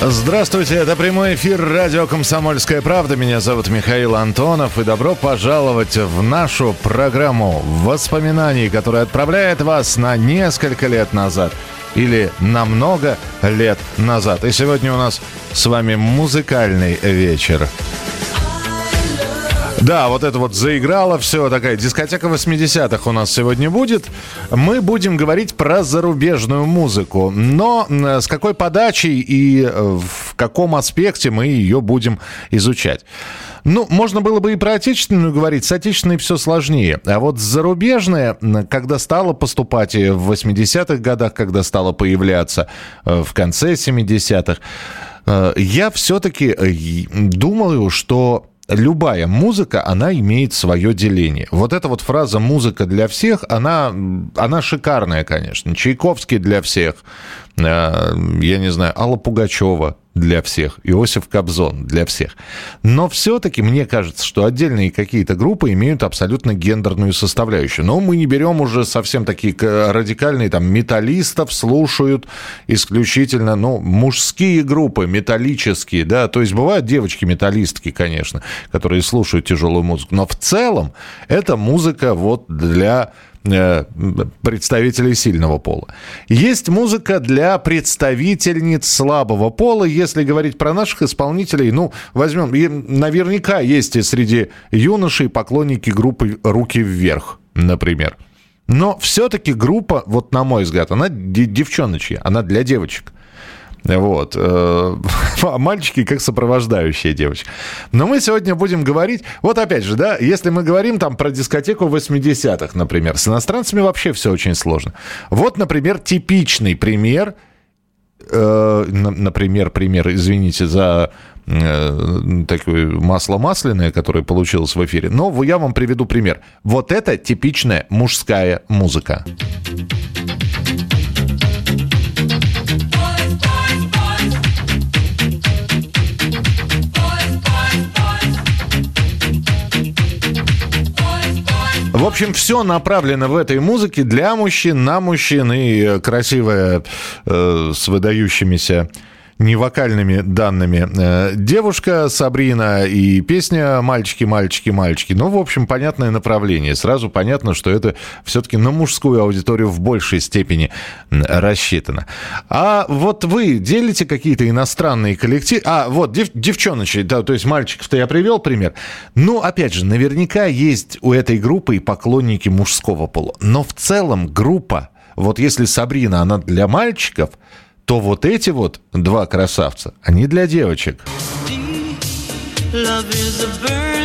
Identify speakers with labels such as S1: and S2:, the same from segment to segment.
S1: Здравствуйте, это прямой эфир радио «Комсомольская правда». Меня зовут Михаил Антонов. И добро пожаловать в нашу программу воспоминаний, которая отправляет вас на несколько лет назад или на много лет назад. И сегодня у нас с вами музыкальный вечер. Да, вот это вот заиграло все, такая дискотека 80-х у нас сегодня будет. Мы будем говорить про зарубежную музыку, но э, с какой подачей и э, в каком аспекте мы ее будем изучать. Ну, можно было бы и про отечественную говорить, с отечественной все сложнее. А вот зарубежная, когда стала поступать в 80-х годах, когда стала появляться э, в конце 70-х, я все-таки думаю, что любая музыка, она имеет свое деление. Вот эта вот фраза «музыка для всех», она, она шикарная, конечно. Чайковский для всех, э, я не знаю, Алла Пугачева для всех, Иосиф Кобзон для всех. Но все-таки мне кажется, что отдельные какие-то группы имеют абсолютно гендерную составляющую. Но мы не берем уже совсем такие радикальные, там, металлистов слушают исключительно, ну, мужские группы, металлические, да, то есть бывают девочки-металлистки, конечно, которые слушают тяжелую музыку, но в целом это музыка вот для представителей сильного пола. Есть музыка для представительниц слабого пола. Если говорить про наших исполнителей, ну, возьмем, наверняка есть и среди юношей поклонники группы «Руки вверх», например. Но все-таки группа, вот на мой взгляд, она девчоночья, она для девочек. Вот. Э, а мальчики как сопровождающие девочки. Но мы сегодня будем говорить... Вот опять же, да, если мы говорим там про дискотеку 80-х, например, с иностранцами вообще все очень сложно. Вот, например, типичный пример э, например, пример, извините за э, такое масло масляное, которое получилось в эфире. Но я вам приведу пример. Вот это типичная мужская музыка. В общем, все направлено в этой музыке для мужчин, на мужчин. И красивая э, с выдающимися не вокальными данными. Э, девушка Сабрина и песня «Мальчики, мальчики, мальчики». Ну, в общем, понятное направление. Сразу понятно, что это все-таки на мужскую аудиторию в большей степени рассчитано. А вот вы делите какие-то иностранные коллективы? А, вот, дев, девчоночи, да, то есть мальчиков-то я привел пример. Ну, опять же, наверняка есть у этой группы и поклонники мужского пола. Но в целом группа, вот если Сабрина, она для мальчиков – то вот эти вот два красавца, они для девочек. Love is a burning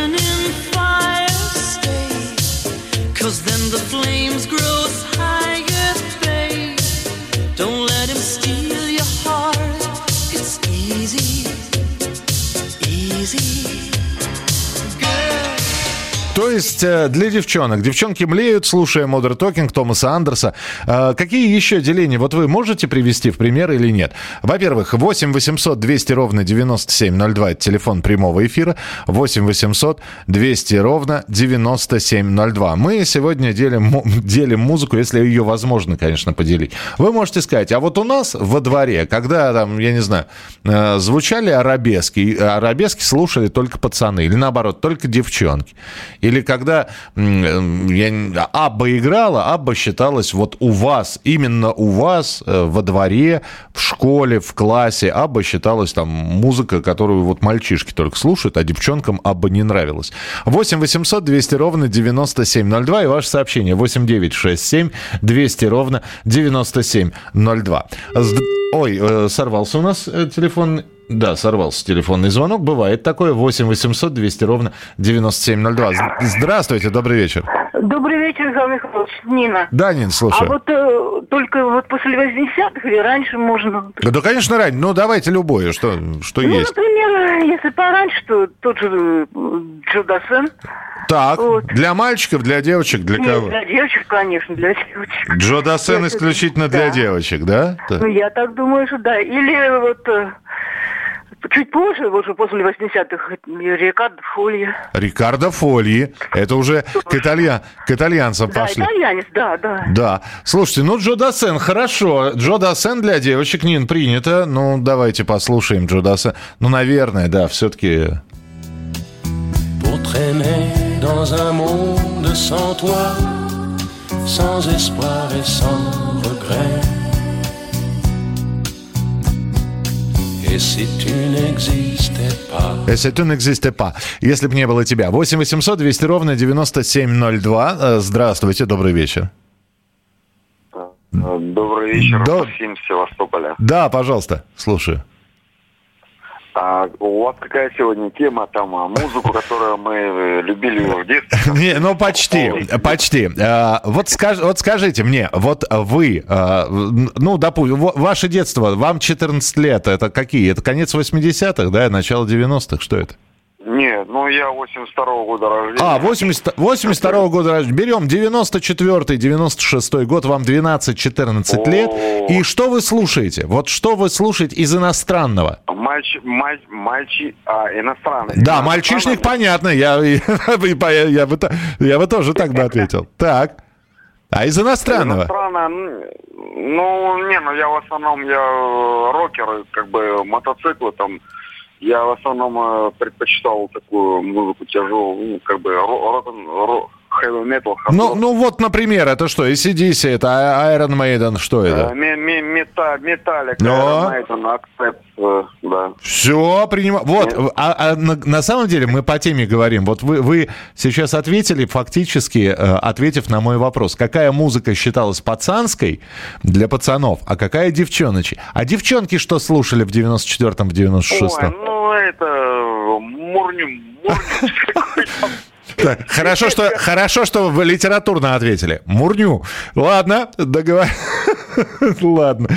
S1: То есть э, для девчонок. Девчонки млеют, слушая Модер Токинг Томаса Андерса. Э, какие еще деления? Вот вы можете привести в пример или нет? Во-первых, 8 800 200 ровно 9702. Это телефон прямого эфира. 8 800 200 ровно 9702. Мы сегодня делим, делим музыку, если ее возможно, конечно, поделить. Вы можете сказать, а вот у нас во дворе, когда там, я не знаю, э, звучали арабески, арабески слушали только пацаны, или наоборот, только девчонки. Или когда я, Абба играла, Абба считалась вот у вас, именно у вас э, во дворе, в школе, в классе. Абба считалась там музыка, которую вот мальчишки только слушают, а девчонкам Абба не нравилась. 8 800 200 ровно 9702 и ваше сообщение 8 9 6 7 200 ровно 9702. Ой, э, сорвался у нас э, телефон да, сорвался телефонный звонок. Бывает такое. 8 800 200 ровно 9702. Здравствуйте, добрый вечер.
S2: Добрый вечер, Михаил Михайлович. Нина.
S1: Да, Нин, слушаю.
S2: А вот э, только вот после 80-х или раньше можно...
S1: Да, конечно, раньше. Ну, давайте любое, что, что
S2: ну,
S1: есть.
S2: например, если пораньше, то тот же э, Джо Дассен.
S1: Так,
S2: вот.
S1: для мальчиков, для девочек, для
S2: Нет,
S1: кого?
S2: для девочек, конечно, для девочек.
S1: Джо Дассен исключительно для
S2: да.
S1: девочек, да? Да.
S2: Ну, я так думаю, что да. Или вот э, чуть позже, вот уже после 80-х, Рикардо Фолья.
S1: Рикардо Фольи. Это уже к, италья... к итальянцам
S2: Да,
S1: пошли.
S2: итальянец, да, да.
S1: Да. Слушайте, ну Джо Дассен, хорошо. Джо Дассен для девочек, Нин, принято. Ну, давайте послушаем Джо Дассен. Ну, наверное, да, все-таки...
S3: dans un monde sans toi, sans espoir et sans regret.
S1: Если tu n'existais pas. Если бы не было тебя. 8 800 200 ровно 9702. Э, Здравствуйте, добрый вечер.
S4: Добрый вечер,
S1: Да.
S4: Максим Севастополя.
S1: Да, пожалуйста, слушаю.
S4: А у вас какая сегодня тема там, а, музыку, которую мы э, любили в детстве?
S1: Не, ну почти, почти. А, Вот, скаж- вот скажите мне, вот вы, а, ну, допустим, ваше детство, вам 14 лет, это какие? Это конец 80-х, да, начало 90-х, что это?
S4: Нет, ну я 82 года рождения.
S1: А, 80, 82 года рождения. Берем 94 96 год, вам 12-14 лет. И что вы слушаете? Вот что вы слушаете из иностранного?
S4: Мальчик, маль, мальчи, а, иностранный.
S1: Да, мальчишник, понятно, я, я, я, я бы, я бы тоже так бы ответил. Так. А из иностранного?
S4: Иностранное, ну, не, ну я в основном, я э, рокер, как бы мотоциклы там, я в основном э, предпочитал такую музыку тяжелую, ну, как бы ро- рок, ро- heavy metal.
S1: Ну, ну вот, например, это что? ACDC, это Iron Maiden, что
S4: Э,
S1: это?
S4: ме- ме- мета- Металлик. Iron Maiden, Accept, э, да.
S1: Все, принимаю. Вот, а, а на, на самом деле мы по теме говорим. Вот вы, вы сейчас ответили, фактически э, ответив на мой вопрос. Какая музыка считалась пацанской для пацанов, а какая девчоночей? А девчонки что слушали в 94-м, в 96-м?
S4: Ой, ну это мурню, мурню.
S1: Хорошо, что, хорошо, что вы литературно ответили. Мурню. Ладно, договор... Ладно.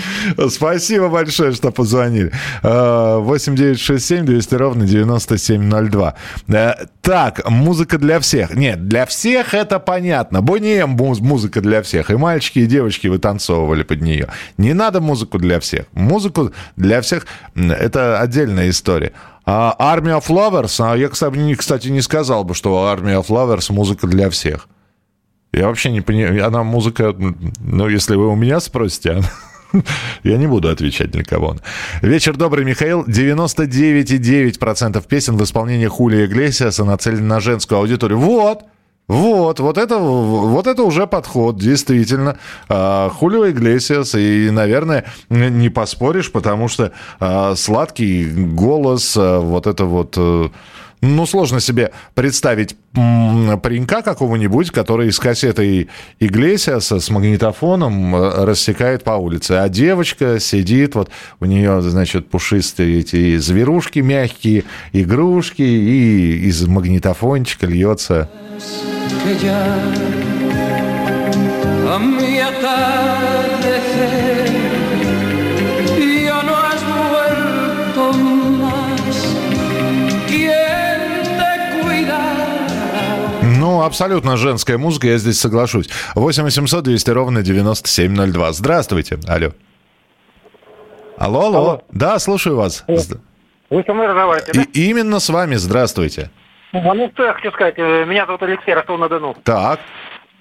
S1: Спасибо большое, что позвонили. Э, 8967 200 ровно 9702. Э, Так, музыка для всех. Нет, для всех это понятно. Бонием музыка для всех. И мальчики, и девочки вытанцовывали под нее. Не надо музыку для всех. Музыку для всех это отдельная история. А Army а я, кстати, не- сказал бы, что Army of музыка для всех. Я вообще не понимаю, она музыка, ну, если вы у меня спросите, она- я не буду отвечать для кого. она. Вечер добрый, Михаил. 99,9% песен в исполнении Хулия Иглесиаса нацелены на женскую аудиторию. Вот, вот, вот это, вот это уже подход, действительно. А, Хулио Иглесиас, и, наверное, не поспоришь, потому что а, сладкий голос, а, вот это вот... ну, сложно себе представить паренька какого-нибудь, который с кассетой Иглесиаса с магнитофоном э, рассекает по улице. А девочка сидит, вот у нее, значит, пушистые эти зверушки мягкие, игрушки, и из магнитофончика льется абсолютно женская музыка, я здесь соглашусь. 8 800 200 ровно 9702. Здравствуйте. Алло. Алло, алло.
S5: Алло.
S1: Да, слушаю вас.
S5: Вы со мной разговариваете, да?
S1: И именно с вами здравствуйте.
S5: А ну, что я хочу сказать. э, Меня зовут Алексей Ростов-на-Дону.
S1: Так.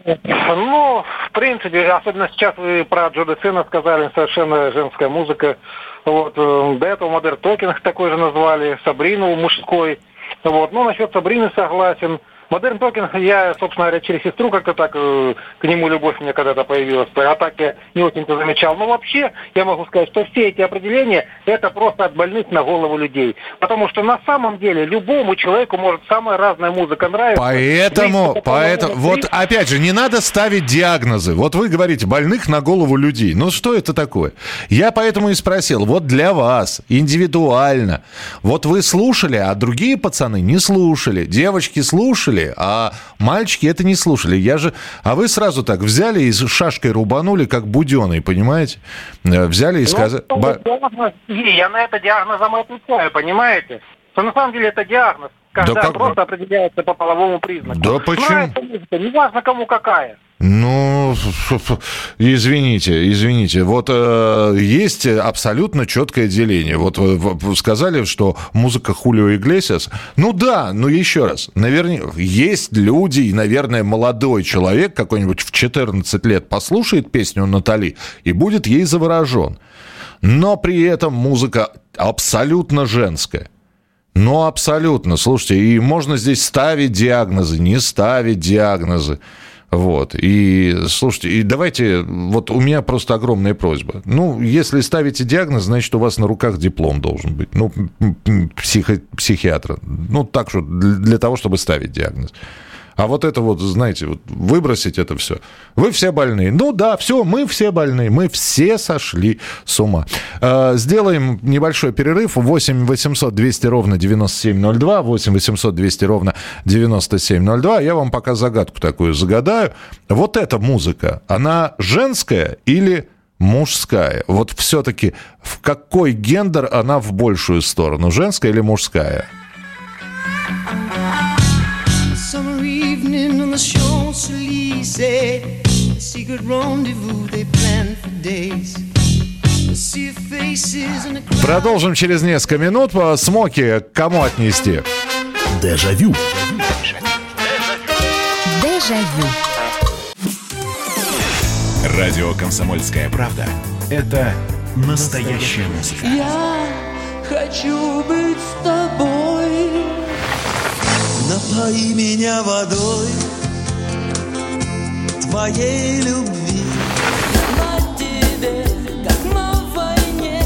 S5: Ну, в принципе, особенно сейчас вы про Джо Дассена сказали, совершенно женская музыка. Вот, э, до этого Modern Talking такой же назвали, Сабрину мужской. Вот, ну, насчет Сабрины согласен. Modern Talking, я, собственно говоря, через сестру как-то так э, к нему любовь у меня когда-то появилась. А так я не очень-то замечал. Но вообще, я могу сказать, что все эти определения, это просто от больных на голову людей. Потому что на самом деле любому человеку может самая разная музыка нравиться.
S1: Поэтому,
S5: Вы-
S1: поэтому, вот опять же, не надо ставить диагнозы. Вот вы говорите, больных на голову людей. Ну что это такое? Я поэтому и спросил, вот для вас, индивидуально, вот вы слушали, а другие пацаны не слушали, девочки слушали, слушали, а мальчики это не слушали. Я же... А вы сразу так взяли и с шашкой рубанули, как буденый, понимаете? Э, Взяли и сказали...
S5: Ну,
S1: Ба-
S5: диагноз- я на это диагнозом отвечаю, понимаете? Что на самом деле это диагноз, когда
S1: как-
S5: просто определяется по половому признаку.
S1: Да почему?
S5: Нравится музыка, неважно кому какая.
S1: Ну, извините, извините. Вот э, есть абсолютно четкое деление. Вот вы, вы сказали, что музыка Хулио Иглесиас. Ну да, но еще раз. Наверняка есть люди, и, наверное, молодой человек какой-нибудь в 14 лет послушает песню Натали и будет ей заворожен. Но при этом музыка абсолютно женская. Ну, абсолютно. Слушайте, и можно здесь ставить диагнозы, не ставить диагнозы. Вот. И, слушайте, и давайте, вот у меня просто огромная просьба. Ну, если ставите диагноз, значит, у вас на руках диплом должен быть. Ну, психо, психиатра. Ну, так что, для того, чтобы ставить диагноз. А вот это вот, знаете, вот выбросить это все. Вы все больные. Ну да, все, мы все больные. Мы все сошли с ума. Э, Сделаем небольшой перерыв. 8 800 200 ровно 9702. 8 800 200 ровно 9702. Я вам пока загадку такую загадаю. Вот эта музыка, она женская или мужская? Вот все-таки в какой гендер она в большую сторону? Женская или мужская?
S6: On the Champs-Elysees, a secret rendezvous they planned for days.
S1: Продолжим через несколько минут. По Смоки к кому отнести?
S7: Дежавю.
S8: Дежавю.
S7: Радио «Комсомольская правда» — это настоящая музыка.
S9: Я хочу быть с тобой.
S10: Напои меня водой твоей любви.
S9: На тебе, как на войне,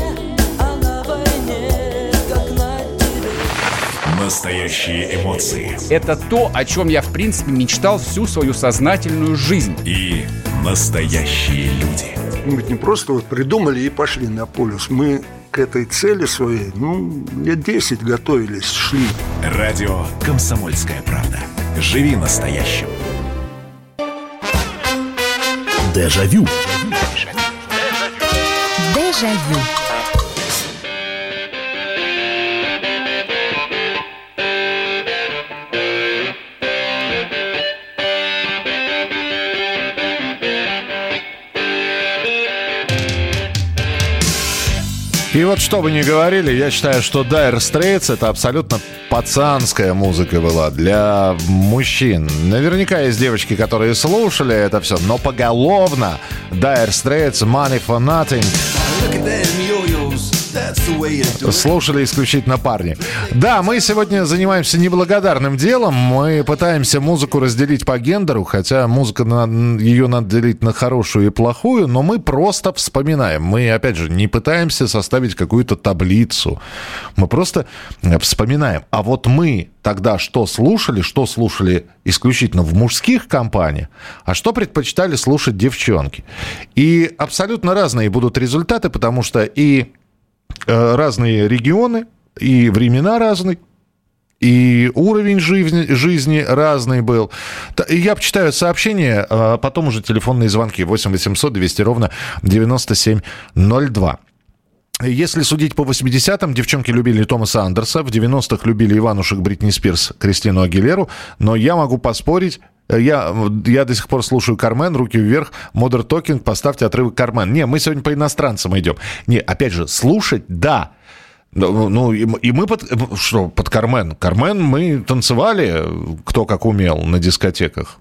S9: а на войне, как на тебе.
S7: Настоящие эмоции
S11: Это то, о чем я, в принципе, мечтал всю свою сознательную жизнь.
S7: и настоящие люди.
S12: Мы ведь не просто вот придумали и пошли на полюс. Мы к этой цели своей, ну, лет 10 готовились, шли.
S7: Радио «Комсомольская правда». Живи настоящим. Дежавю.
S8: Дежавю.
S1: И вот что бы ни говорили, я считаю, что Dire Straits это абсолютно пацанская музыка была для мужчин. Наверняка есть девочки, которые слушали это все, но поголовно Dire Straits, Money for Nothing слушали исключительно парни. Да, мы сегодня занимаемся неблагодарным делом. Мы пытаемся музыку разделить по гендеру, хотя музыка, ее надо делить на хорошую и плохую, но мы просто вспоминаем. Мы, опять же, не пытаемся составить какую-то таблицу. Мы просто э, вспоминаем. А вот мы тогда что слушали, что слушали исключительно в мужских компаниях, а что предпочитали слушать девчонки. И абсолютно разные будут результаты, потому что и разные регионы, и времена разные, и уровень жизни, жизни разный был. Я почитаю сообщения, а потом уже телефонные звонки. 8 800 200 ровно 9702. Если судить по 80-м, девчонки любили Томаса Андерса, в 90-х любили Иванушек, Бритни Спирс, Кристину Агилеру, но я могу поспорить, э, я, я до сих пор слушаю Кармен, руки вверх, Модер Токинг, поставьте отрывок Кармен. Не, мы сегодня по иностранцам идем. Не, опять же, слушать, да, ну, и, мы под... Что, под Кармен? Кармен мы танцевали, кто как умел, на дискотеках.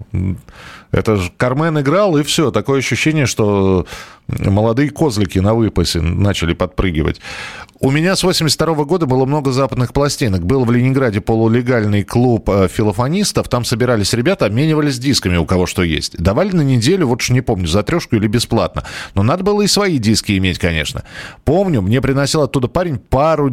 S1: Это же Кармен играл, и все. Такое ощущение, что молодые козлики на выпасе начали подпрыгивать. У меня с 82 года было много западных пластинок. Был в Ленинграде полулегальный клуб э, филофонистов. Там собирались ребята, обменивались дисками, у кого что есть. Давали на неделю, вот уж не помню, за трешку или бесплатно. Но надо было и свои диски иметь, конечно. Помню, мне приносил оттуда парень пару,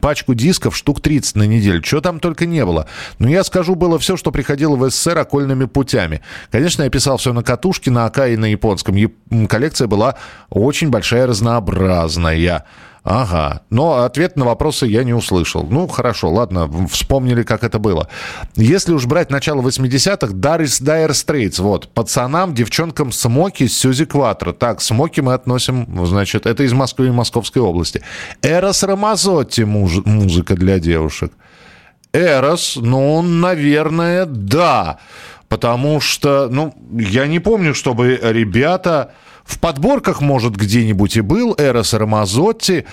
S1: пачку дисков, штук 30 на неделю. Чего там только не было. Но я скажу, было все, что приходило в СССР окольными путями. Конечно, я писал все на катушке, на АК и на японском. Яп- Коллекция была очень большая, разнообразная. Ага. Но ответ на вопросы я не услышал. Ну, хорошо, ладно, вспомнили, как это было. Если уж брать начало 80-х, Дарис Дайер Стрейтс, вот, пацанам, девчонкам Смоки, Сюзи Кватро. Так, Смоки мы относим, значит, это из Москвы и Московской области. Эрос Рамазотти, муж- музыка для девушек. Эрос, ну, наверное, да. Потому что, ну, я не помню, чтобы ребята... В подборках, может, где-нибудь и был Эрос Рамазотти,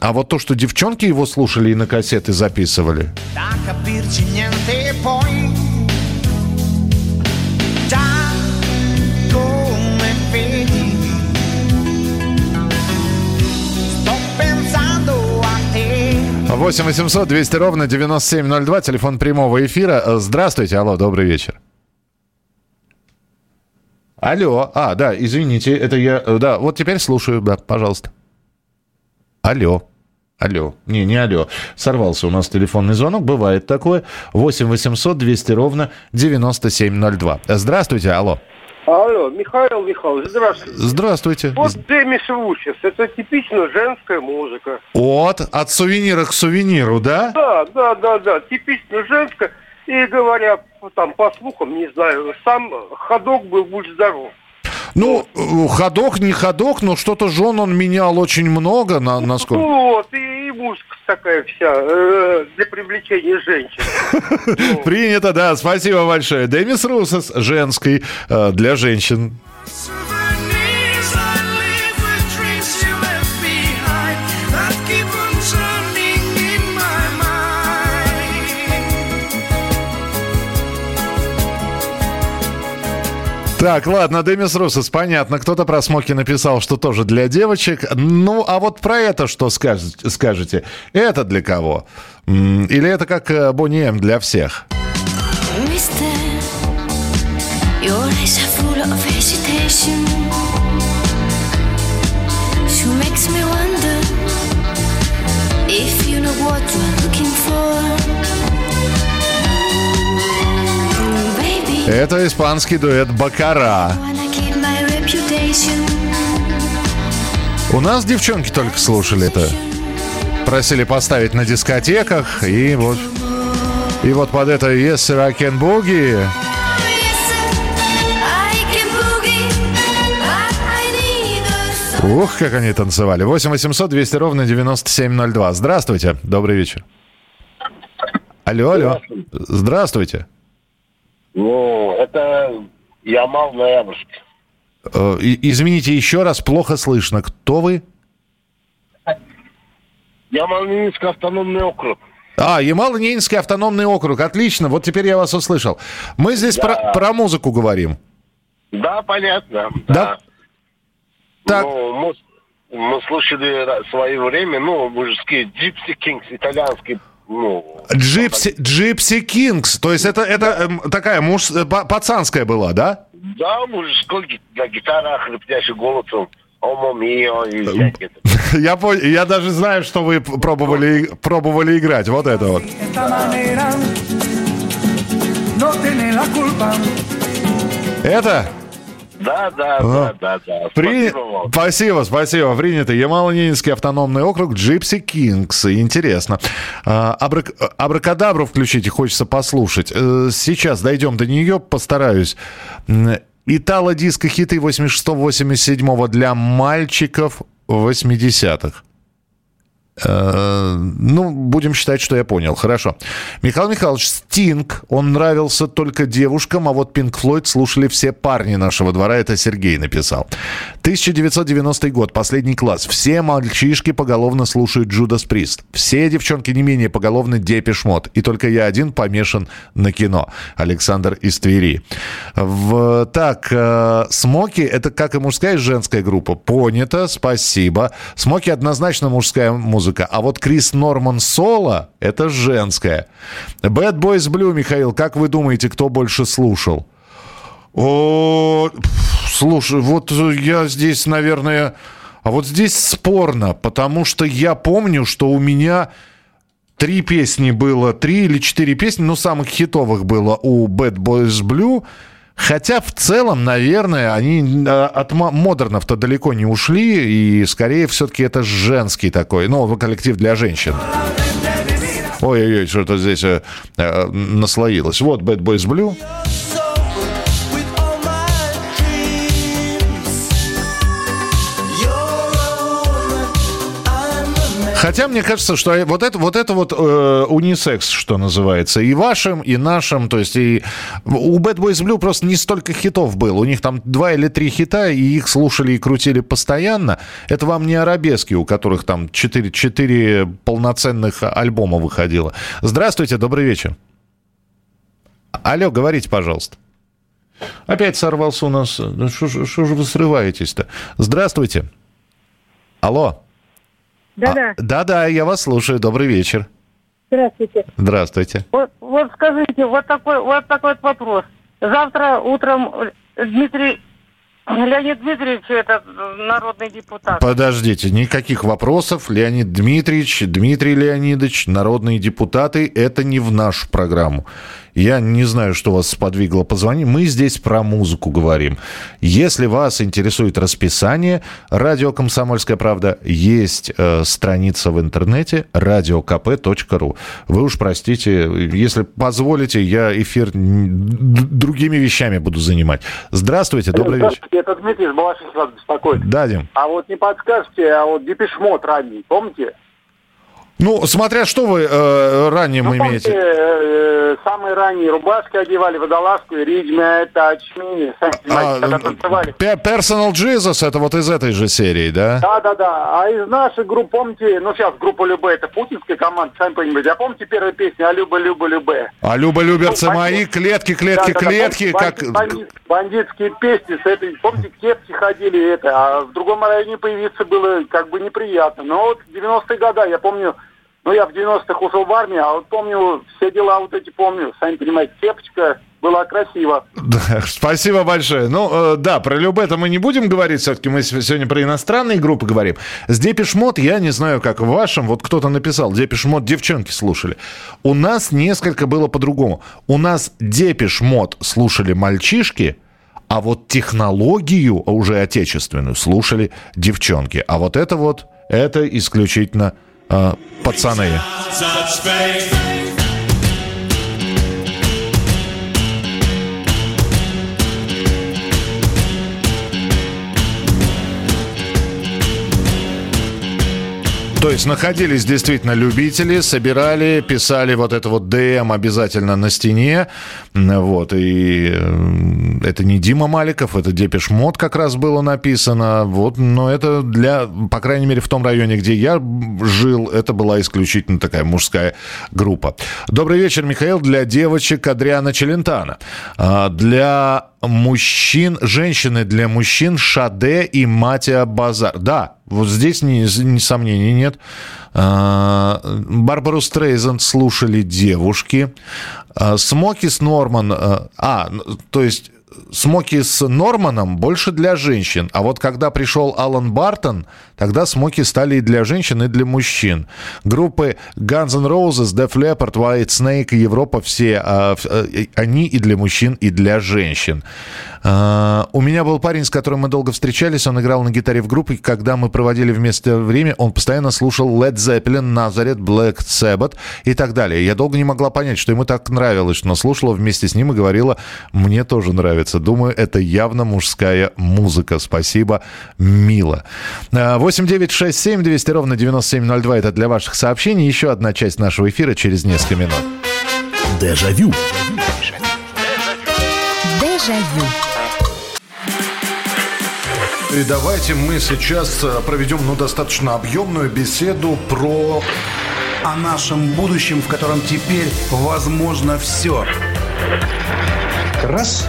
S1: а вот то, что девчонки его слушали и на кассеты записывали.
S6: Da capirci niente poi Già come vedi Sto pensando a te
S1: 8 800 200 ровно 9702, телефон прямого эфира. Здравствуйте, алло, добрый вечер. Алло, а, да, извините, это я, э, да, вот теперь слушаю, да, пожалуйста. Алло. Алло. Не, не алло. Сорвался у нас телефонный звонок. Бывает такое. 8 800 200 ровно 9702. Здравствуйте, алло.
S13: Алло, Михаил Михайлович, здравствуйте.
S1: Здравствуйте.
S13: Вот Деми Свучес, это типично женская музыка.
S1: От, от сувенира к сувениру, да?
S13: Да, да, да, да, типично женская. И говоря там по слухам, не знаю, сам ходок был «Будь здоров».
S1: Ну, э, ходок, не ходок, но что-то жен он менял очень много, на, насколько...
S13: Ну вот, и, и музыка такая вся э, для привлечения женщин.
S1: Принято, да, спасибо большое. Демис Русос, женский, э, для женщин. Так, ладно, Демис Русос, понятно. Кто-то про смоки написал, что тоже для девочек. Ну, а вот про это что скажете? Это для кого? Или это как э, Бонни М для всех?
S9: Mister, your eyes are full of.
S1: Это испанский дуэт Бакара. У нас девчонки только слушали это. Просили поставить на дискотеках, и вот... И вот под это Yes, Sir, I Can Boogie. Ух, как они танцевали. 8 800 200 ровно 9702. Здравствуйте. Добрый вечер. Алло, алло. Здравствуйте.
S14: Ну, это Ямал Ноябрьск.
S1: Э, Извините, еще раз, плохо слышно. Кто вы?
S14: Ямал-Ненецкий автономный округ.
S1: А, Ямало-Ненецкий автономный округ. Отлично, вот теперь я вас услышал. Мы здесь про, про музыку говорим.
S14: Да, понятно.
S1: Да. Так.
S14: Ну, мы, мы слушали в свое время, ну, мужские Gypsy Kings, итальянский, ну,
S1: Gipsy, Gipsy Kings. То есть это, это эм, такая муж, э, па- пацанская была, да?
S14: да, мужской на гитарах, хрипящий голосом, омо мио и всякие.
S1: Я, понял, я даже знаю, что вы пробовали, пробовали играть. Вот это вот. Это?
S14: Да, да,
S1: А.
S14: да, да, да.
S1: При-
S14: Спасибо.
S1: Спасибо. Принято. Ямало-Ненецкий автономный округ, Gipsy Kings. Интересно. А, абрак- Абракадабру включите, хочется послушать. Э, Сейчас дойдем до нее, постараюсь. М, Итало-диско-хиты 86-87 для мальчиков 80-х. Э, Ну, будем считать, что я понял. Хорошо. Михаил Михайлович, Стинг, он нравился только девушкам, а вот Pink Floyd слушали все парни нашего двора. Это Сергей написал. 1990 год, последний класс. Все мальчишки поголовно слушают Judas Priest. Все девчонки не менее поголовно Depeche Mode. И только я один помешан на кино. Александр из Твери. В, так, э, Смоки, это как и мужская, и женская группа. Понято, спасибо. Смоки однозначно мужская музыка. А вот Крис Норман Соло – это женская. Bad Boys Blue, Михаил, как вы думаете, кто больше слушал? О, слушай, вот я здесь, наверное... А вот здесь спорно, потому что я помню, что у меня три песни было, три или четыре песни, ну, самых хитовых было у Bad Boys Blue. Хотя в целом, наверное, они э, от мо- модернов-то далеко не ушли, и скорее все-таки это женский такой, ну, коллектив для женщин. Ой-ой-ой, что-то здесь э, э, наслоилось. Вот Bad Boys Blue. Хотя мне кажется, что вот это вот, это вот э, унисекс, что называется, и вашим, и нашим. То есть и у Bad Boys Blue просто не столько хитов было. У них там два или три хита, и их слушали и крутили постоянно. Это вам не арабески, у которых там четыре, четыре полноценных альбома выходило. Здравствуйте, добрый вечер. Алло, говорите, пожалуйста. Опять сорвался у нас. Что же вы срываетесь-то? Здравствуйте. Алло.
S15: Да-да.
S1: А, Да-да, я вас слушаю. Добрый вечер.
S15: Здравствуйте.
S1: Здравствуйте.
S15: Вот, вот скажите, вот такой, вот такой вот вопрос. Завтра утром Дмитрий Леонид Дмитриевич, это народный депутат.
S1: Подождите, никаких вопросов. Леонид Дмитриевич, Дмитрий Леонидович, народные депутаты, это не в нашу программу. Я не знаю, что вас сподвигло позвонить. Мы здесь про музыку говорим. Если вас интересует расписание, радио «Комсомольская правда» есть э, страница в интернете radiokp.ru. Вы уж простите, если позволите, я эфир другими вещами буду занимать. Здравствуйте, добрый вечер.
S16: Это Дмитрий из Балашихи вас беспокоит.
S1: Да, Дим.
S16: А вот не подскажете, а вот Депешмот ранний, помните?
S1: Ну, смотря что вы э, ранним
S16: Ну,
S1: имеете.
S16: помните, э, самые ранние рубашки одевали, водолазку ридьмя, понимаете,
S1: А,
S16: когда танцевали.
S1: Personal Jesus, это вот из этой же серии, да?
S16: Да, да, да. А из наших групп, помните, ну сейчас группа Любе, это путинская команда, сами понимаете. А помните первая песня «А Люба, Люба, Любе»?
S1: А Люба, люберцы
S16: Ну,
S1: мои, клетки, клетки,
S16: Да, да, да,
S1: клетки,
S16: помните,
S1: как...
S16: бандит- бандит- бандитские песни с этой, помните, кепки ходили это, а в другом районе появиться было как бы неприятно. Но вот в 90-е годы, я помню, ну я в 90-х ушел в армию, а вот помню, все дела вот эти помню, сами понимаете, кепочка, была красиво.
S1: Да, Спасибо большое. Ну, э, да, про Любе-то мы не будем говорить, все-таки мы сегодня про иностранные группы говорим. С Депешмот, я не знаю, как в вашем, вот кто-то написал, Депешмот девчонки слушали. У нас несколько было по-другому. У нас Депешмот слушали мальчишки, а вот технологию уже отечественную слушали девчонки. А вот это вот, это исключительно э, пацаны. То есть находились действительно любители, собирали, писали вот это вот DM обязательно на стене. Вот, и э, это не Дима Маликов, это Depeche Mode как раз было написано. Вот, но это для, по крайней мере, в том районе, где я жил, это была исключительно такая мужская группа. Добрый вечер, Михаил. Для девочек Адриано Челентано. Для мужчин, женщины для мужчин Sade и Matia Bazar. Да, вот здесь ни, ни сомнений нет. А, Барбару Стрейзен слушали девушки. А, Смоки с Норман... а, А, н- то есть... Смоки с Норманом больше для женщин. А вот когда пришел Алан Бартон, тогда смоки стали и для женщин, и для мужчин. Группы Guns N' Roses, Def Leppard, White Snake Европа все, а, э, они и для мужчин, и для женщин. А, У меня был парень, с которым мы долго встречались, он играл на гитаре в группе, когда мы проводили вместе время, он постоянно слушал Led Zeppelin, Nazareth, Black Sabbath и так далее. Я долго не могла понять, что ему так нравилось, но слушала вместе с ним и говорила, мне тоже нравится. Думаю, это явно мужская музыка. Спасибо, мило. А, 8 9 6 7 200 ровно 9702 это для ваших сообщений. Еще одна часть нашего эфира через несколько минут.
S7: Дежавю.
S8: Дежавю.
S1: И давайте мы сейчас э, проведем ну, достаточно объемную беседу про...
S10: О нашем будущем, в котором теперь возможно все.
S17: Раз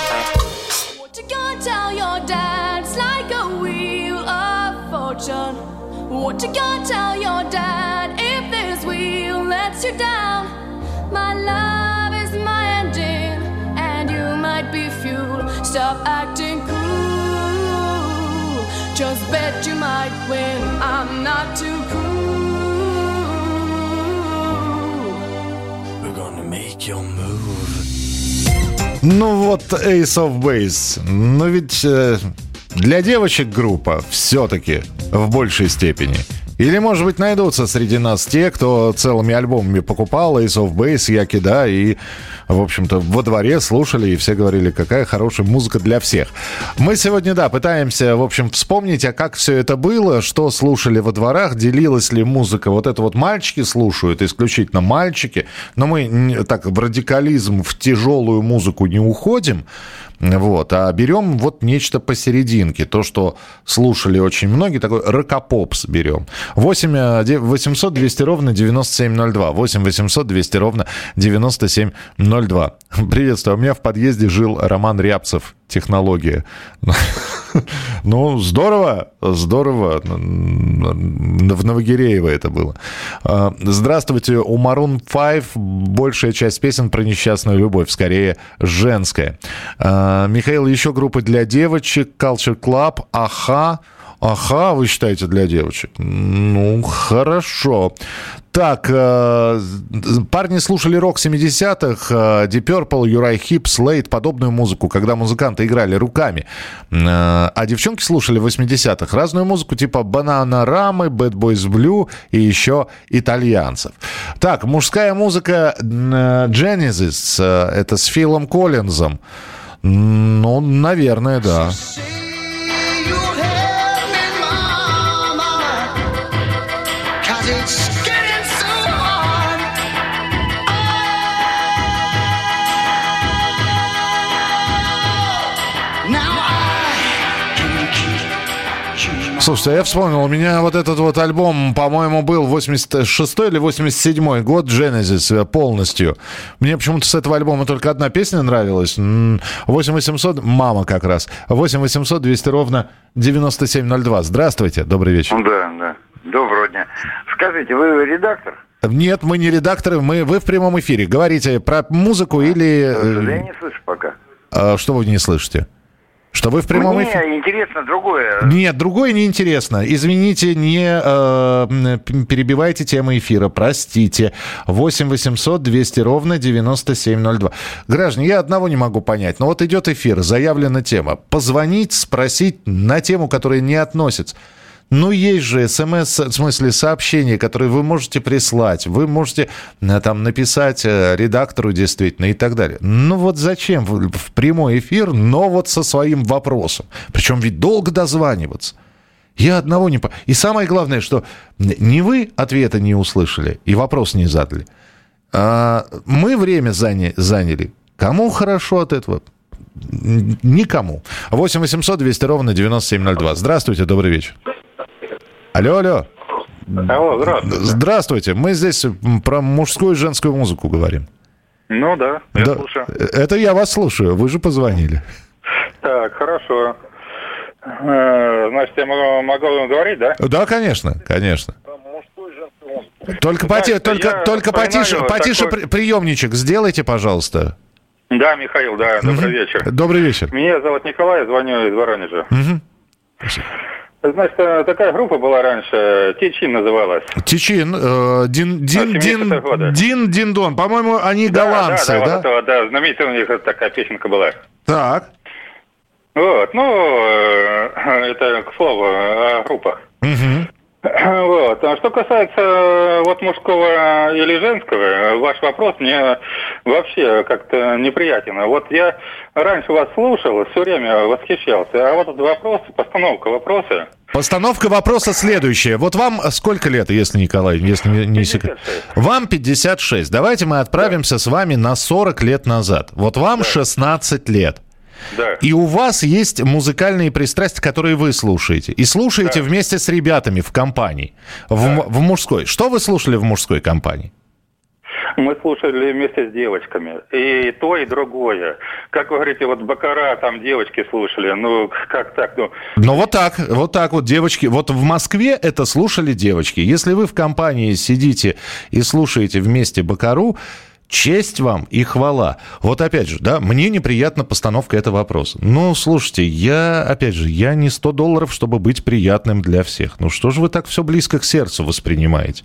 S9: What you gonna tell your dad if this wheel lets you down? My love is my engine, and you might be fuel. Stop acting cool. Just bet you might win. I'm not too cool.
S3: We're gonna make your move.
S1: Ну вот Ace of Base. Но ведь э, для девочек группа все-таки в большей степени. Или, может быть, найдутся среди нас те, кто целыми альбомами покупал Ace of Base, Яки, да, и, в общем-то, во дворе слушали, и все говорили, какая хорошая музыка для всех. Мы сегодня, да, пытаемся, в общем, вспомнить, а как все это было, что слушали во дворах, делилась ли музыка. Вот это вот мальчики слушают, исключительно мальчики, но мы так в радикализм, в тяжелую музыку не уходим, вот, а берем вот нечто посерединке. То, что слушали очень многие, такой рокопопс берем. 8 э, де- 800 200 ровно 9702. 8 800 200 ровно 9702. Приветствую. У меня в подъезде жил Роман Рябцев. Технология. Ну, здорово, здорово. В Новогиреево это было. А, Здравствуйте, у Maroon 5 большая часть песен про несчастную любовь, скорее женская. А, Михаил, еще группы для девочек, Culture Club, Аха. Аха, вы считаете, для девочек? Ну, хорошо. Так, э, парни слушали рок 70-х, э, Deep Purple, Юрай Хип, Слейд, подобную музыку, когда музыканты играли руками. Э, а девчонки слушали в 80-х разную музыку, типа Банана Рамы, Bad Boys Blue и еще итальянцев. Так, мужская музыка Genesis, это с Филом Коллинзом. Ну, наверное, да. Слушайте, а я вспомнил, у меня вот этот вот альбом, по-моему, был 86 или 87 год, Genesis э, полностью. Мне почему-то с этого альбома только одна песня нравилась. М, 8800, мама как раз. 8800 200 ровно 9702. Здравствуйте, добрый вечер.
S18: Да, да. Доброго дня. Скажите, вы редактор?
S1: Нет, мы не редакторы, мы, вы в прямом эфире. Говорите про музыку или...
S18: Я
S1: э,
S18: не слышу пока.
S1: э, Что вы не слышите? Что вы в прямом
S18: Мне
S1: эфире?
S18: интересно другое.
S1: Нет, другое неинтересно. Извините, не э, перебивайте тему эфира, простите. 8 800 200 ровно 9702. Граждане, я одного не могу понять. Но вот идет эфир, заявлена тема. Позвонить, спросить на тему, которая не относится. Ну, есть же смс, в смысле сообщения, которые вы можете прислать. Вы можете э, там написать э, редактору действительно и так далее. Ну вот зачем в прямой эфир, но вот со своим вопросом. Причем ведь долго дозваниваться. Я одного не... по- И самое главное, что не вы ответа не услышали и вопрос не задали. А мы время заня- заняли. Кому хорошо от этого? Никому. 8 800 200 ровно 9702. Здравствуйте, добрый вечер. Алло, алло.
S19: Алло, здравствуйте.
S1: Здравствуйте. Мы здесь про мужскую и женскую музыку говорим.
S19: Ну да, я
S1: Да.
S19: слушаю.
S1: Это я вас слушаю. Вы же позвонили.
S19: Так, хорошо. Э, Значит, я могу, могу говорить, да?
S1: Да, конечно, конечно. Только, поти- только, только потише, потише
S19: такой-
S1: при- приемничек сделайте, пожалуйста.
S19: Да, Михаил, да, добрый вечер.
S1: Добрый вечер.
S19: Меня зовут Николай, звоню из Воронежа.
S1: Мгм.
S19: Значит, э, такая группа была раньше, Тичин называлась.
S1: Тичин, э, Дин, Дин, Дин,
S19: 70-х годов.
S1: Дин, Диндон. По-моему, они голландцы,
S19: да?
S1: да?
S19: Да, вот это, да, знаменитая у них такая песенка была.
S1: Так.
S19: Вот, ну, э, это к слову о группах.
S1: Мгм.
S19: Вот. А что касается э, вот мужского или женского, ваш вопрос мне вообще как-то неприятен. Вот я раньше вас слушал, все время восхищался, а вот этот вопрос, постановка вопроса,
S1: Постановка вопроса следующая. Вот вам сколько лет, если Николай, если не, не секрет? Вам 56. Давайте мы отправимся с вами на 40 лет назад. Вот вам 16 лет.
S19: Да.
S1: И у вас есть музыкальные пристрастия, которые вы слушаете. И слушаете вместе с ребятами в компании. В, м- в мужской. Что вы слушали в мужской компании?
S19: мы слушали вместе с девочками. И то, и другое. Как вы говорите, вот Бакара там девочки слушали. Ну, как так? Ну,
S1: Ну вот так, вот так вот, девочки. Вот в Москве это слушали девочки. Если вы в компании сидите и слушаете вместе Бакару, честь вам и хвала. Вот опять же, да, мне неприятна постановка этого вопроса. Ну, слушайте, я, опять же, я не 100 долларов, чтобы быть приятным для всех. Ну, что же вы так все близко к сердцу воспринимаете?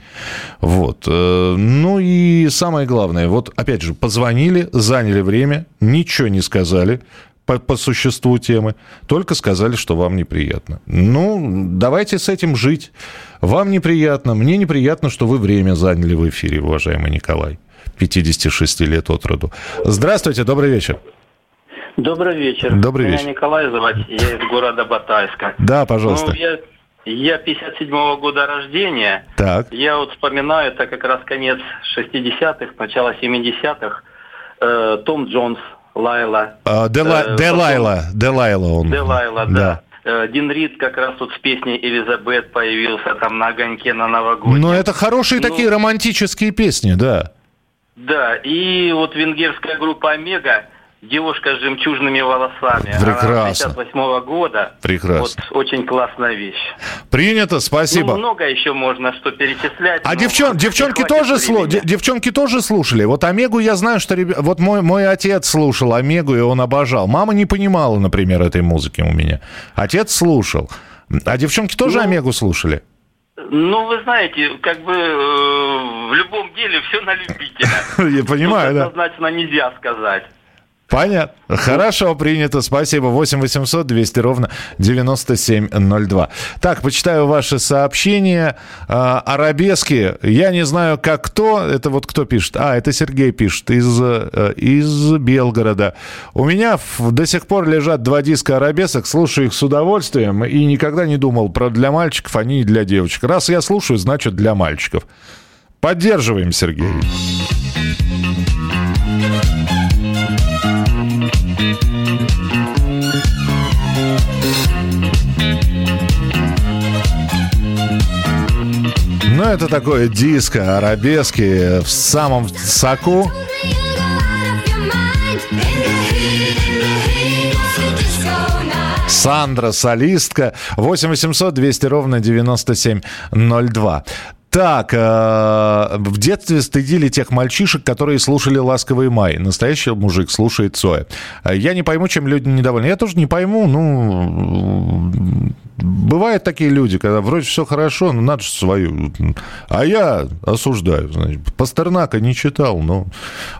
S1: Вот. э, Ну и самое главное, вот опять же, позвонили, заняли время, ничего не сказали, по, по существу темы, только сказали, что вам неприятно. Ну, давайте с этим жить. Вам неприятно, мне неприятно, что вы время заняли в эфире, уважаемый Николай. 56 лет от роду. Здравствуйте, добрый вечер.
S20: Добрый вечер.
S1: Добрый
S20: Меня
S1: вечер.
S20: Николай зовут, я из города Батайска.
S1: Да, пожалуйста.
S20: Ну, я, я 57-го года рождения.
S1: Так.
S20: Я вот вспоминаю, это как раз конец 60-х, начало 70-х. Э, Том Джонс, Лайла.
S1: А, Дела-
S20: Э,
S1: Делайла, Делайла он.
S20: Делайла, да. Э, Дин Рид как раз тут с песней «Элизабет» появился там на огоньке на новогоднем.
S1: Но это хорошие
S20: Ну,
S1: такие романтические песни, да.
S20: Да, и вот венгерская группа «Омега», девушка с жемчужными волосами.
S1: Прекрасно.
S20: 58 года.
S1: Прекрасно.
S20: Вот очень классная вещь.
S1: Принято, спасибо.
S20: Ну, много еще можно что перечислять.
S1: А девчон, девчонки тоже слу- девчонки тоже слушали. Вот Омегу я знаю, что ребя- вот мой мой отец слушал Омегу и он обожал. Мама не понимала, например, этой музыки у меня. Отец слушал. А девчонки тоже Омегу слушали?
S20: Ну, вы знаете, как бы э, в любом деле все на любителя.
S1: Я понимаю, да.
S20: однозначно нельзя сказать.
S1: Понятно. Хорошо, принято. Спасибо. 8 800 200 ровно 9702. Так, почитаю ваши сообщения. А, арабески. Я не знаю, как кто. Это вот кто пишет? А, это Сергей пишет из, э, из Белгорода. У меня до сих пор лежат два диска арабесок. Слушаю их с удовольствием. И никогда не думал про для мальчиков, они и для девочек. Раз я слушаю, значит для мальчиков. Поддерживаем, Сергей. Ну, это такое диско, арабески в самом соку. Сандра, солистка. 8 800 200 ровно 9702. Так, э, в детстве стыдили тех мальчишек, которые слушали «Ласковый май». Настоящий мужик слушает Цоя. Я не пойму, чем люди недовольны. Я тоже не пойму, ну... Бывают такие люди, когда вроде все хорошо, но надо же свою. А я осуждаю. Значит, Пастернака не читал, но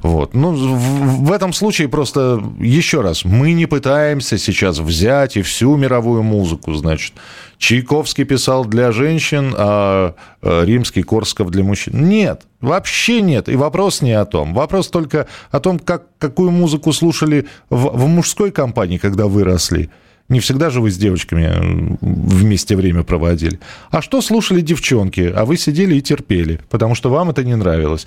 S1: вот. Ну, в, в этом случае просто еще раз, мы не пытаемся сейчас взять и всю мировую музыку, значит. Чайковский писал для женщин, а э, римский Корсков для мужчин. Нет, вообще нет. И вопрос не о том. Вопрос только о том, как, какую музыку слушали в, в мужской компании, когда выросли. Не всегда же вы с девочками м, вместе время проводили. А что слушали девчонки? А вы сидели и терпели, потому что вам это не нравилось.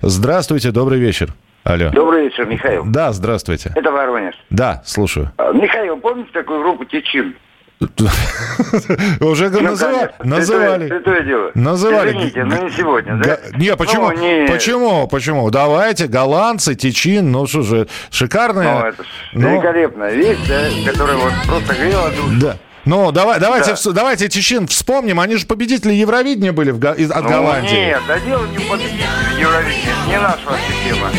S1: Здравствуйте, добрый вечер. Алло.
S18: Добрый вечер, Михаил.
S1: Да, здравствуйте.
S18: Это Воронеж.
S1: Да, слушаю.
S18: А, Михаил, помните такую группу Течин?
S1: Уже
S18: Ну,
S1: называ- называли.
S18: Святое, святое дело.
S1: Называли.
S18: Извините, но не сегодня, да?
S1: Га- Не, почему?
S18: Ну, не-
S1: Почему? Почему? Давайте, голландцы, Тичин, ну что же, шикарная.
S18: Ну, это
S1: Ну,
S18: великолепная вещь, да, которая вот просто грела душу.
S1: Да. Ну, давай, давайте,
S18: Да.
S1: давайте Тичин вспомним. Они же победители Евровидения были в из- от
S18: Ну,
S1: Голландии.
S18: Нет, да дело не в победителе Евровидения, не наша вообще тема.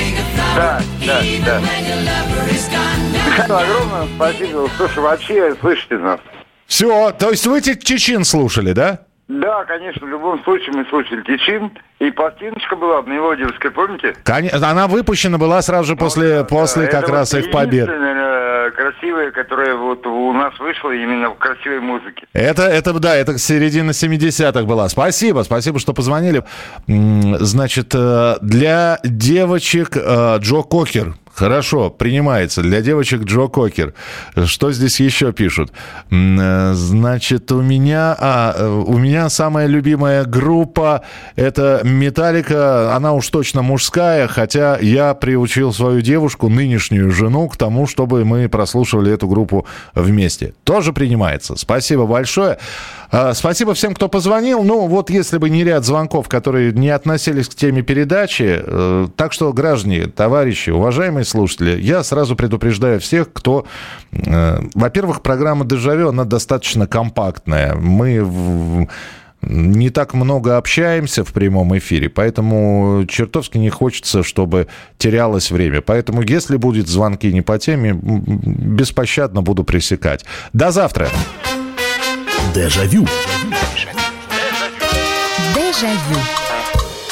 S18: Да, да, да. Михаил, огромное спасибо. Слушай, вообще слышите нас.
S1: Все, то есть вы Тичин слушали, да?
S18: Да, конечно, в любом случае мы слушали Течин. И пластиночка была Обневодевская, помните?
S1: Конечно, она выпущена была сразу же после, после
S18: Это
S1: как
S18: вот
S1: раз их побед.
S18: э, красивая, которая вот у нас вышла именно в красивой музыке.
S1: Это, это, да, это середина 70-х была. Спасибо, спасибо, что позвонили. Значит, э, для девочек э, Джо Кокер. Хорошо, принимается. Для девочек Джо Кокер. Что здесь еще пишут? Э, Значит, у меня, а, э, у меня самая любимая группа это Металлика. Она уж точно мужская, хотя я приучил свою девушку, нынешнюю жену, к тому, чтобы мы прослушивали эту группу вместе. Тоже принимается. Спасибо большое. А, Спасибо всем, кто позвонил. Ну, вот если бы не ряд звонков, которые не относились к теме передачи. э, Так что, граждане, товарищи, уважаемые слушатели, я сразу предупреждаю всех, кто... э, Во-первых, программа «Дежавю», она достаточно компактная. Мы не так много общаемся в прямом эфире, поэтому чертовски не хочется, чтобы терялось время. Поэтому, если будут звонки не по теме, беспощадно буду пресекать. До завтра.
S7: Дежавю.
S8: Дежавю.